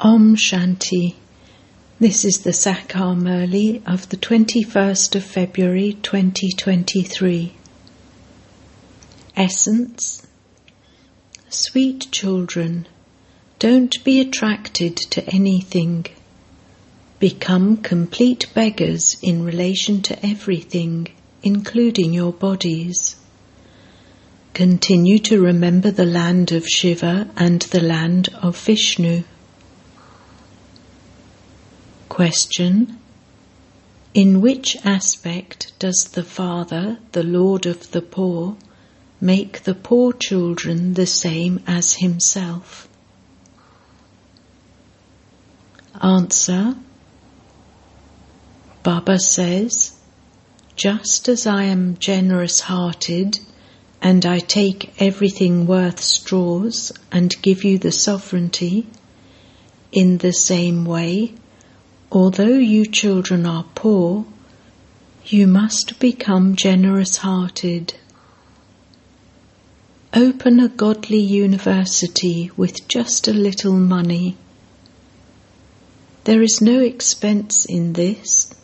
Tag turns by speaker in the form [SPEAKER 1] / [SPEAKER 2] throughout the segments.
[SPEAKER 1] Om Shanti. This is the Sakar Murli of the 21st of February 2023. Essence Sweet children, don't be attracted to anything. Become complete beggars in relation to everything, including your bodies. Continue to remember the land of Shiva and the land of Vishnu. Question In which aspect does the Father, the Lord of the poor, make the poor children the same as himself? Answer Baba says, just as I am generous hearted and I take everything worth straws and give you the sovereignty, in the same way Although you children are poor, you must become generous hearted. Open a godly university with just a little money. There is no expense in this.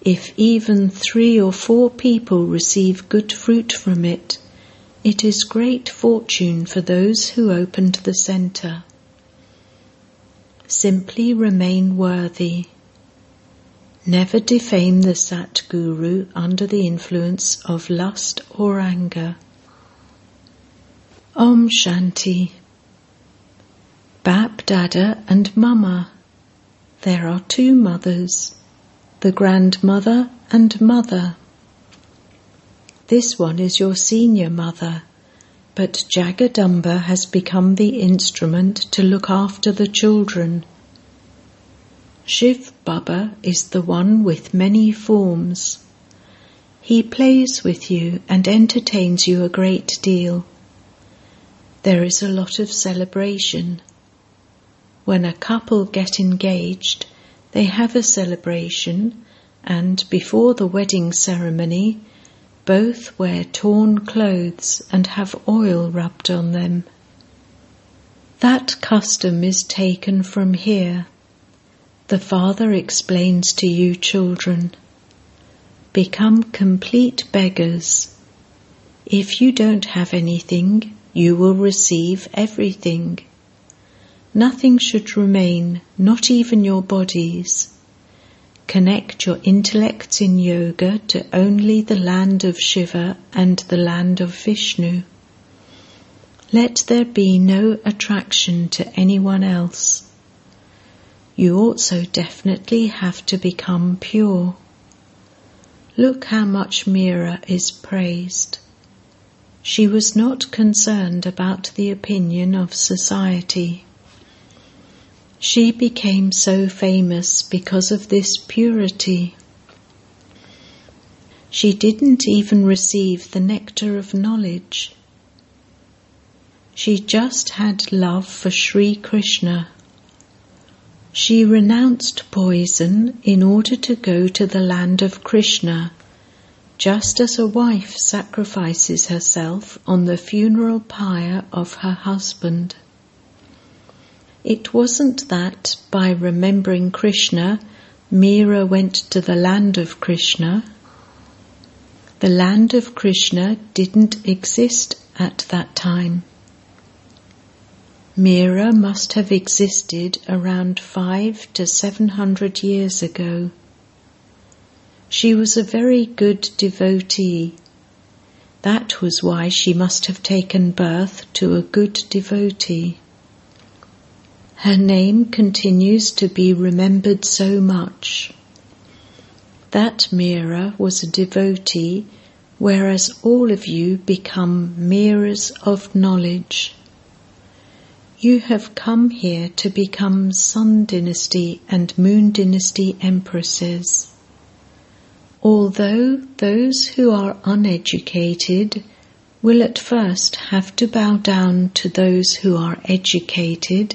[SPEAKER 1] If even three or four people receive good fruit from it, it is great fortune for those who opened the centre. Simply remain worthy. Never defame the Sat Guru under the influence of lust or anger. Om Shanti. Bap Dada and Mama. There are two mothers, the grandmother and mother. This one is your senior mother but Jagadamba has become the instrument to look after the children. Shiv Baba is the one with many forms. He plays with you and entertains you a great deal. There is a lot of celebration. When a couple get engaged, they have a celebration and before the wedding ceremony, both wear torn clothes and have oil rubbed on them. That custom is taken from here. The Father explains to you, children. Become complete beggars. If you don't have anything, you will receive everything. Nothing should remain, not even your bodies. Connect your intellects in yoga to only the land of Shiva and the land of Vishnu. Let there be no attraction to anyone else. You also definitely have to become pure. Look how much Meera is praised. She was not concerned about the opinion of society. She became so famous because of this purity. She didn't even receive the nectar of knowledge. She just had love for Sri Krishna. She renounced poison in order to go to the land of Krishna, just as a wife sacrifices herself on the funeral pyre of her husband. It wasn't that by remembering Krishna, Mira went to the land of Krishna. The land of Krishna didn't exist at that time. Mira must have existed around five to seven hundred years ago. She was a very good devotee. That was why she must have taken birth to a good devotee. Her name continues to be remembered so much. That Meera was a devotee, whereas all of you become mirrors of knowledge. You have come here to become Sun Dynasty and Moon Dynasty empresses. Although those who are uneducated will at first have to bow down to those who are educated,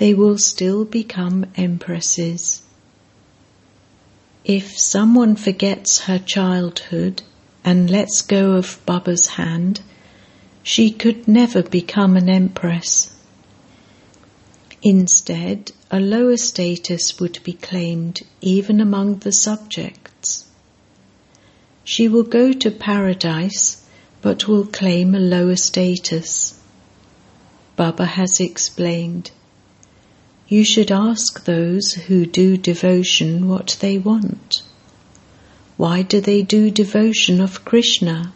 [SPEAKER 1] they will still become empresses. If someone forgets her childhood and lets go of Baba's hand, she could never become an empress. Instead, a lower status would be claimed even among the subjects. She will go to paradise but will claim a lower status. Baba has explained you should ask those who do devotion what they want. Why do they do devotion of Krishna?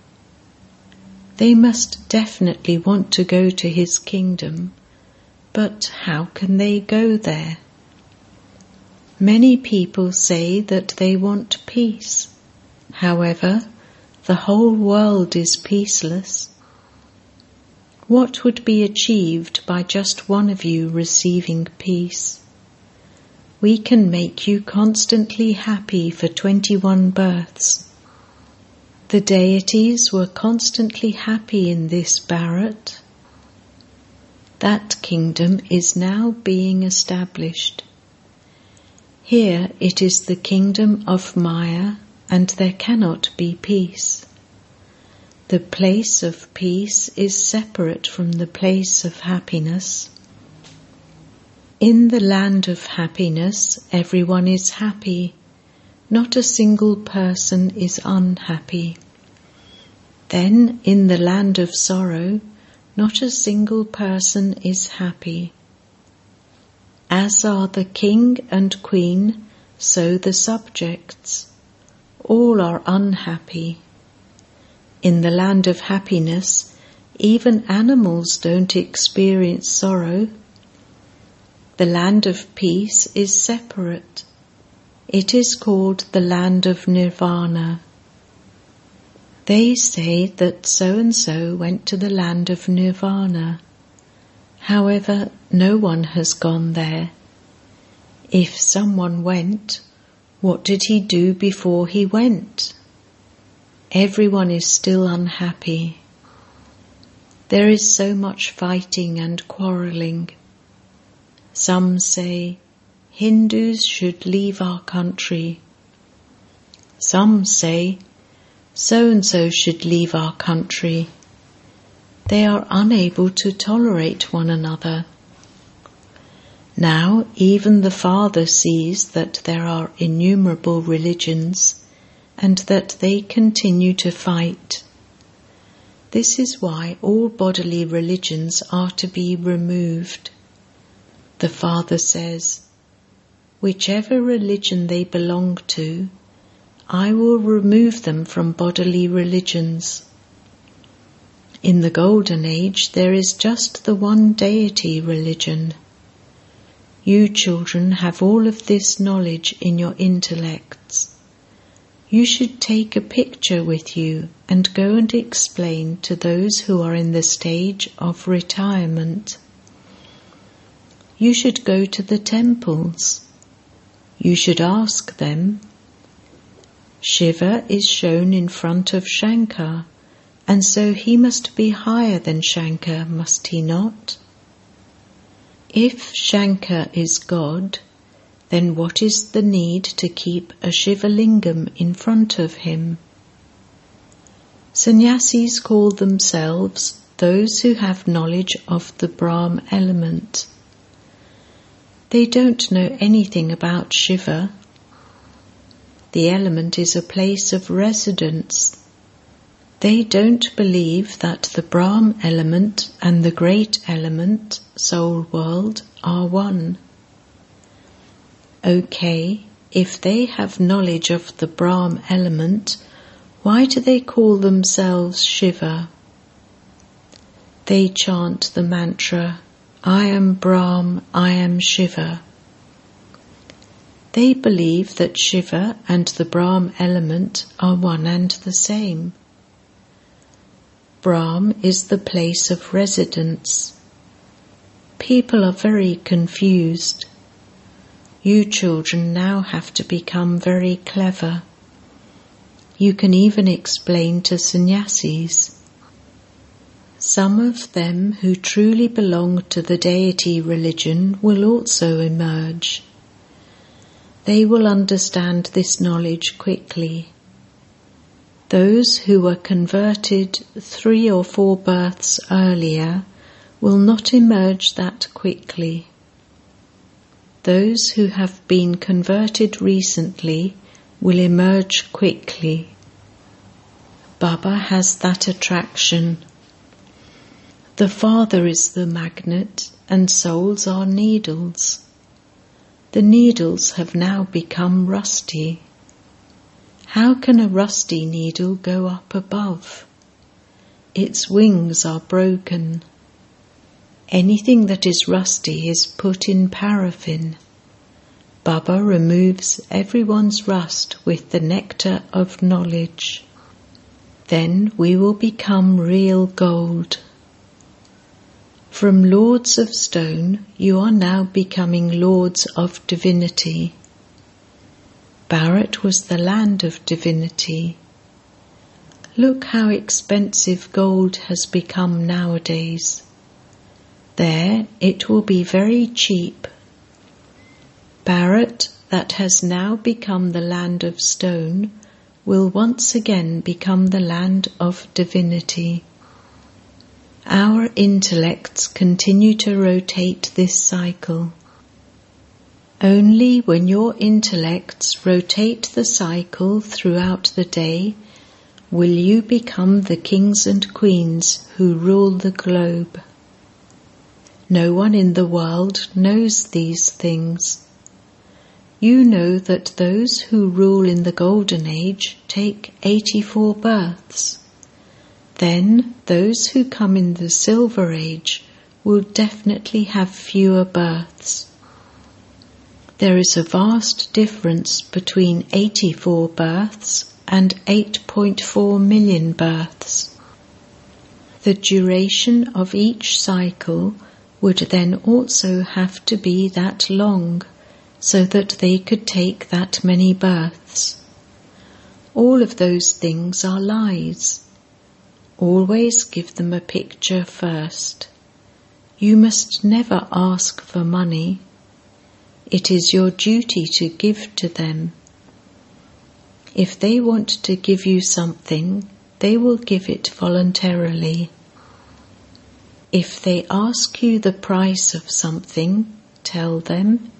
[SPEAKER 1] They must definitely want to go to his kingdom, but how can they go there? Many people say that they want peace. However, the whole world is peaceless. What would be achieved by just one of you receiving peace? We can make you constantly happy for 21 births. The deities were constantly happy in this Bharat. That kingdom is now being established. Here it is the kingdom of Maya and there cannot be peace. The place of peace is separate from the place of happiness. In the land of happiness, everyone is happy. Not a single person is unhappy. Then, in the land of sorrow, not a single person is happy. As are the king and queen, so the subjects. All are unhappy. In the land of happiness, even animals don't experience sorrow. The land of peace is separate. It is called the land of nirvana. They say that so and so went to the land of nirvana. However, no one has gone there. If someone went, what did he do before he went? Everyone is still unhappy. There is so much fighting and quarrelling. Some say Hindus should leave our country. Some say so and so should leave our country. They are unable to tolerate one another. Now even the Father sees that there are innumerable religions and that they continue to fight. This is why all bodily religions are to be removed. The Father says, Whichever religion they belong to, I will remove them from bodily religions. In the Golden Age, there is just the one deity religion. You children have all of this knowledge in your intellects you should take a picture with you and go and explain to those who are in the stage of retirement. You should go to the temples. You should ask them. Shiva is shown in front of Shankar, and so he must be higher than Shankar, must he not? If Shankar is God, then what is the need to keep a Shivalingam in front of him? Sannyasis call themselves those who have knowledge of the Brahm element. They don't know anything about Shiva. The element is a place of residence. They don't believe that the Brahm element and the great element, soul world, are one. Okay, if they have knowledge of the Brahm element, why do they call themselves Shiva? They chant the mantra, I am Brahm, I am Shiva. They believe that Shiva and the Brahm element are one and the same. Brahm is the place of residence. People are very confused. You children now have to become very clever. You can even explain to sannyasis. Some of them who truly belong to the deity religion will also emerge. They will understand this knowledge quickly. Those who were converted three or four births earlier will not emerge that quickly. Those who have been converted recently will emerge quickly. Baba has that attraction. The Father is the magnet and souls are needles. The needles have now become rusty. How can a rusty needle go up above? Its wings are broken. Anything that is rusty is put in paraffin. Baba removes everyone's rust with the nectar of knowledge. Then we will become real gold. From lords of stone, you are now becoming lords of divinity. Bharat was the land of divinity. Look how expensive gold has become nowadays. There it will be very cheap. Bharat, that has now become the land of stone, will once again become the land of divinity. Our intellects continue to rotate this cycle. Only when your intellects rotate the cycle throughout the day will you become the kings and queens who rule the globe. No one in the world knows these things. You know that those who rule in the Golden Age take 84 births. Then those who come in the Silver Age will definitely have fewer births. There is a vast difference between 84 births and 8.4 million births. The duration of each cycle would then also have to be that long so that they could take that many births. All of those things are lies. Always give them a picture first. You must never ask for money. It is your duty to give to them. If they want to give you something, they will give it voluntarily. If they ask you the price of something, tell them,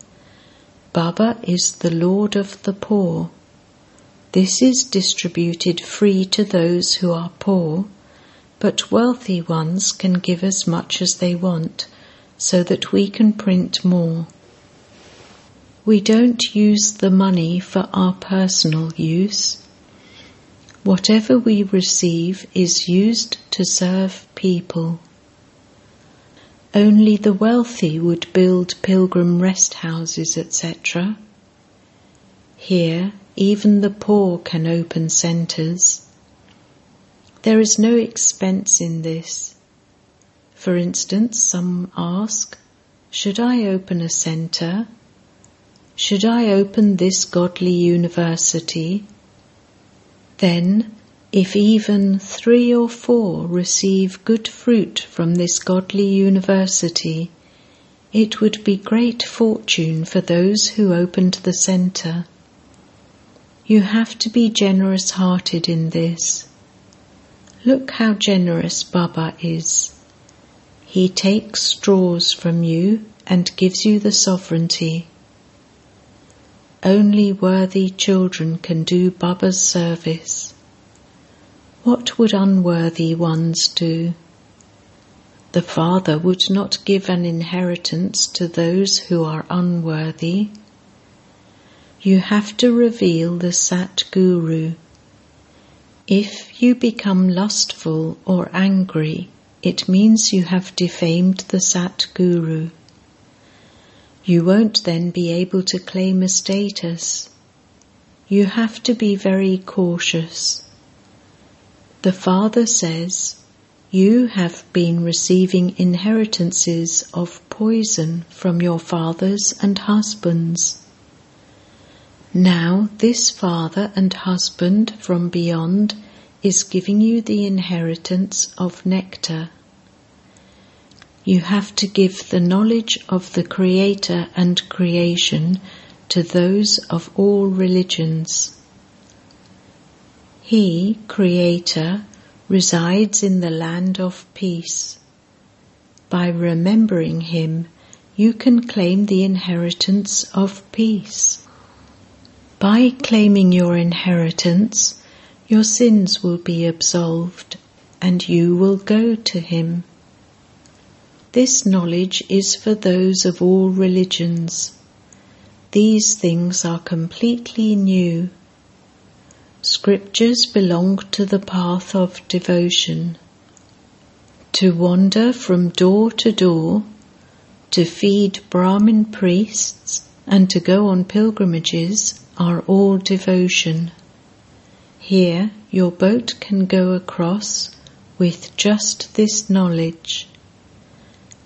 [SPEAKER 1] Baba is the Lord of the poor. This is distributed free to those who are poor, but wealthy ones can give as much as they want so that we can print more. We don't use the money for our personal use. Whatever we receive is used to serve people. Only the wealthy would build pilgrim rest houses, etc. Here, even the poor can open centres. There is no expense in this. For instance, some ask, Should I open a centre? Should I open this godly university? Then if even three or four receive good fruit from this godly university, it would be great fortune for those who opened the centre. You have to be generous hearted in this. Look how generous Baba is. He takes straws from you and gives you the sovereignty. Only worthy children can do Baba's service. What would unworthy ones do? The Father would not give an inheritance to those who are unworthy. You have to reveal the Sat Guru. If you become lustful or angry, it means you have defamed the Sat Guru. You won't then be able to claim a status. You have to be very cautious. The Father says, You have been receiving inheritances of poison from your fathers and husbands. Now, this father and husband from beyond is giving you the inheritance of nectar. You have to give the knowledge of the Creator and creation to those of all religions. He, Creator, resides in the land of peace. By remembering Him, you can claim the inheritance of peace. By claiming your inheritance, your sins will be absolved and you will go to Him. This knowledge is for those of all religions. These things are completely new. Scriptures belong to the path of devotion. To wander from door to door, to feed Brahmin priests, and to go on pilgrimages are all devotion. Here your boat can go across with just this knowledge.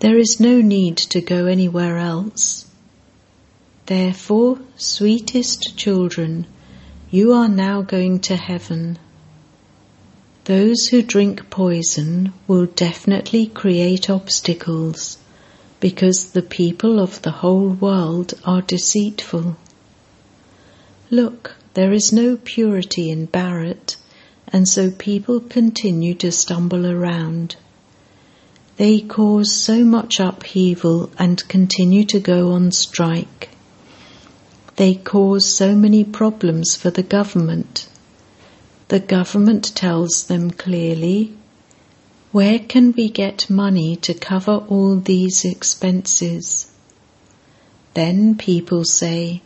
[SPEAKER 1] There is no need to go anywhere else. Therefore, sweetest children, you are now going to heaven. Those who drink poison will definitely create obstacles because the people of the whole world are deceitful. Look, there is no purity in Bharat, and so people continue to stumble around. They cause so much upheaval and continue to go on strike. They cause so many problems for the government. The government tells them clearly, where can we get money to cover all these expenses? Then people say,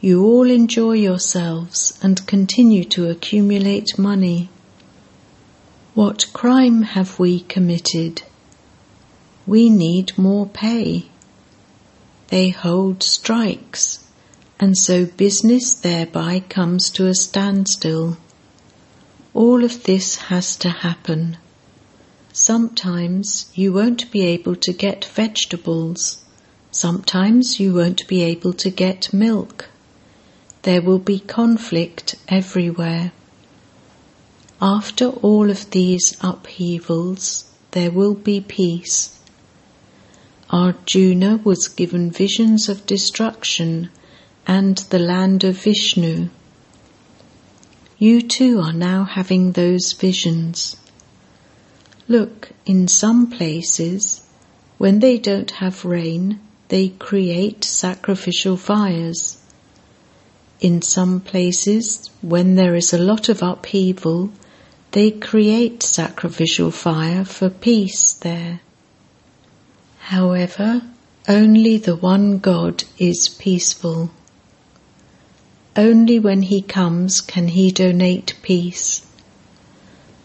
[SPEAKER 1] you all enjoy yourselves and continue to accumulate money. What crime have we committed? We need more pay. They hold strikes and so business thereby comes to a standstill. All of this has to happen. Sometimes you won't be able to get vegetables. Sometimes you won't be able to get milk. There will be conflict everywhere. After all of these upheavals, there will be peace. Arjuna was given visions of destruction and the land of Vishnu. You too are now having those visions. Look, in some places, when they don't have rain, they create sacrificial fires. In some places, when there is a lot of upheaval, they create sacrificial fire for peace there. However, only the one God is peaceful. Only when He comes can He donate peace.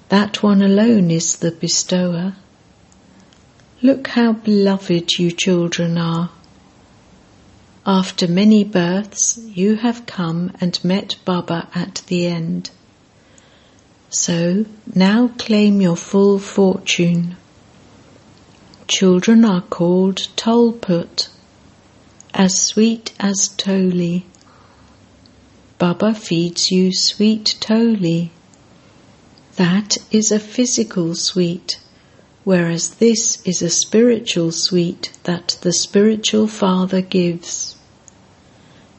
[SPEAKER 1] That one alone is the bestower. Look how beloved you children are. After many births, you have come and met Baba at the end. So now claim your full fortune. Children are called Tolput, as sweet as Toli. Baba feeds you sweet toli. That is a physical sweet, whereas this is a spiritual sweet that the spiritual Father gives.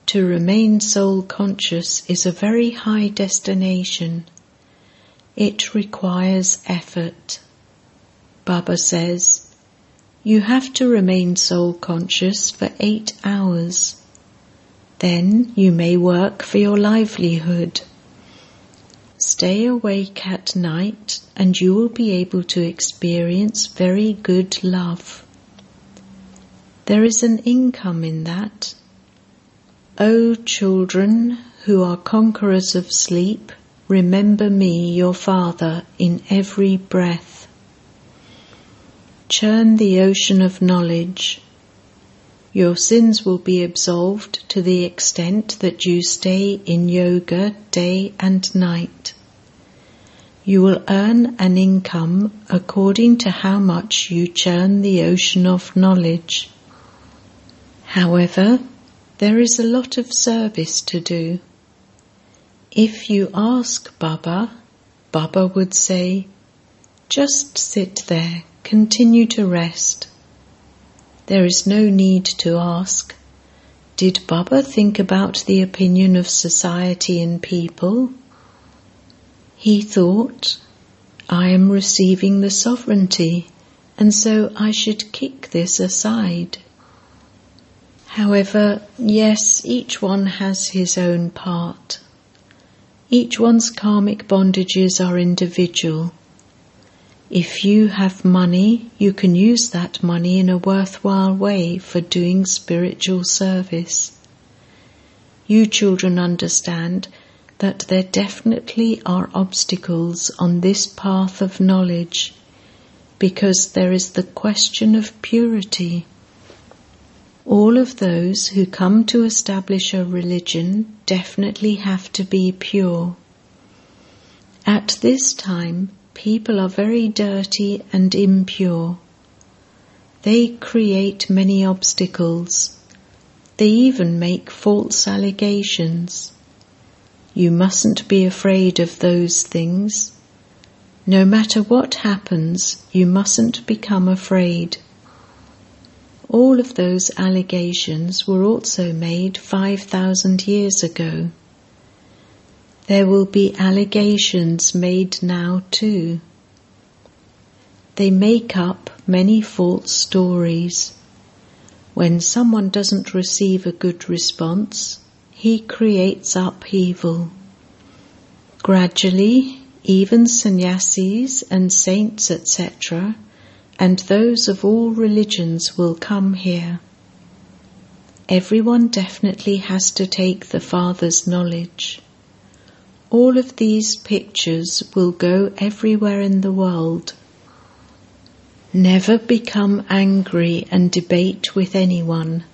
[SPEAKER 1] To remain soul conscious is a very high destination. It requires effort. Baba says, you have to remain soul conscious for eight hours. Then you may work for your livelihood. Stay awake at night and you will be able to experience very good love. There is an income in that. O children who are conquerors of sleep, remember me, your Father, in every breath. Churn the ocean of knowledge your sins will be absolved to the extent that you stay in yoga day and night. You will earn an income according to how much you churn the ocean of knowledge. However, there is a lot of service to do. If you ask Baba, Baba would say, just sit there, continue to rest. There is no need to ask, did Baba think about the opinion of society and people? He thought, I am receiving the sovereignty, and so I should kick this aside. However, yes, each one has his own part. Each one's karmic bondages are individual. If you have money, you can use that money in a worthwhile way for doing spiritual service. You children understand that there definitely are obstacles on this path of knowledge because there is the question of purity. All of those who come to establish a religion definitely have to be pure. At this time, people are very dirty and impure. They create many obstacles. They even make false allegations. You mustn't be afraid of those things. No matter what happens, you mustn't become afraid. All of those allegations were also made 5,000 years ago. There will be allegations made now too. They make up many false stories. When someone doesn't receive a good response, he creates upheaval. Gradually, even sannyasis and saints, etc., and those of all religions will come here. Everyone definitely has to take the Father's knowledge. All of these pictures will go everywhere in the world. Never become angry and debate with anyone.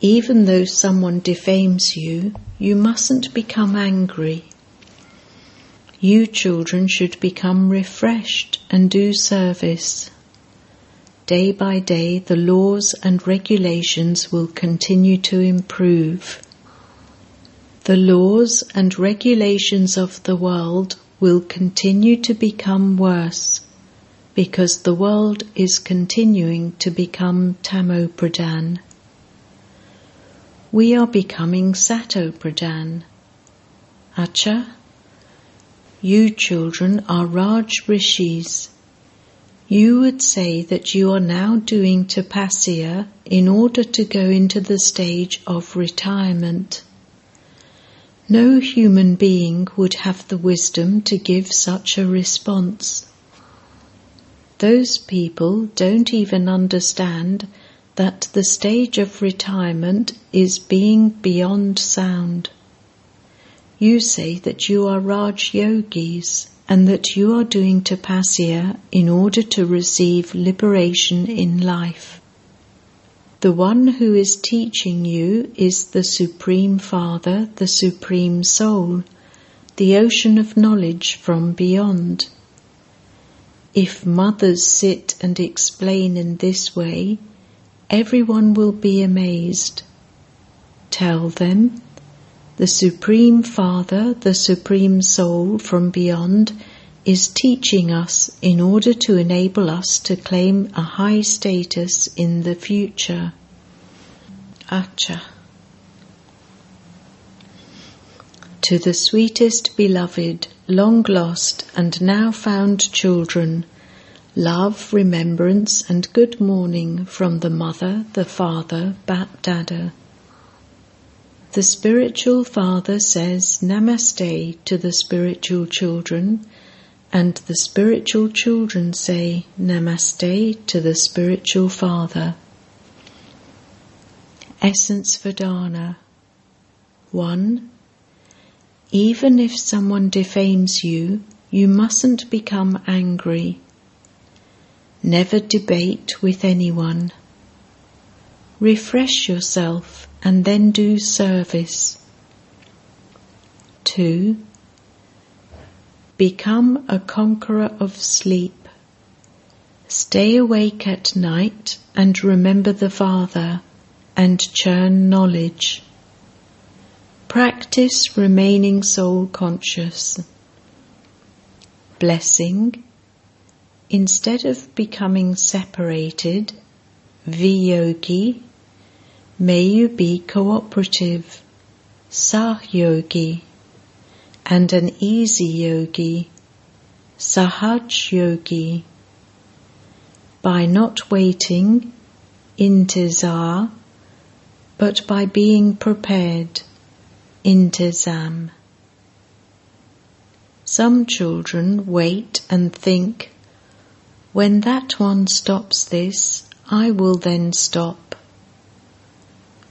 [SPEAKER 1] Even though someone defames you, you mustn't become angry. You children should become refreshed and do service. Day by day, the laws and regulations will continue to improve. The laws and regulations of the world will continue to become worse because the world is continuing to become Tamopradhan. We are becoming Satopradhan. Acha, you children are Raj Rishis. You would say that you are now doing tapasya in order to go into the stage of retirement. No human being would have the wisdom to give such a response. Those people don't even understand that the stage of retirement is being beyond sound. You say that you are Raj Yogis and that you are doing tapasya in order to receive liberation in life. The one who is teaching you is the Supreme Father, the Supreme Soul, the ocean of knowledge from beyond. If mothers sit and explain in this way, everyone will be amazed. Tell them, the Supreme Father, the Supreme Soul from beyond, is teaching us in order to enable us to claim a high status in the future. Acha. To the sweetest beloved, long lost and now found children, love, remembrance, and good morning from the Mother, the Father, Bap Dada. The spiritual father says Namaste to the spiritual children, and the spiritual children say Namaste to the spiritual father. Essence Vedana 1. Even if someone defames you, you mustn't become angry. Never debate with anyone. Refresh yourself and then do service. 2. Become a conqueror of sleep. Stay awake at night and remember the Father and churn knowledge. Practice remaining soul conscious. Blessing Instead of becoming separated, Viyogi, may you be cooperative, Sahyogi, and an easy yogi, Sahaj yogi. By not waiting, intizar, but by being prepared. Intizam. Some children wait and think, when that one stops this, I will then stop.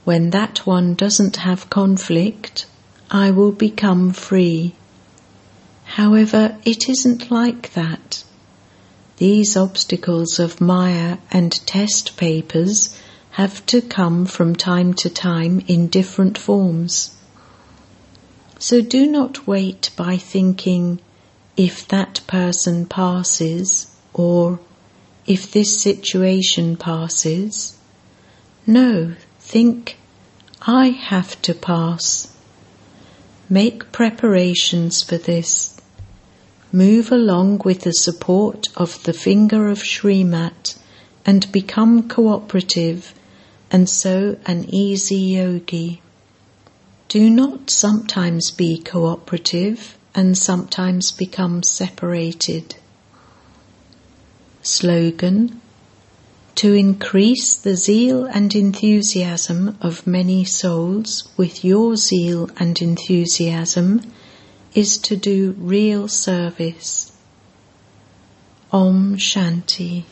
[SPEAKER 1] When that one doesn't have conflict, I will become free. However, it isn't like that. These obstacles of Maya and test papers have to come from time to time in different forms. So do not wait by thinking, if that person passes, or if this situation passes. No, think, I have to pass. Make preparations for this move along with the support of the finger of Srimat and become cooperative and so an easy yogi. Do not sometimes be cooperative and sometimes become separated. Slogan To increase the zeal and enthusiasm of many souls with your zeal and enthusiasm is to do real service. Om Shanti.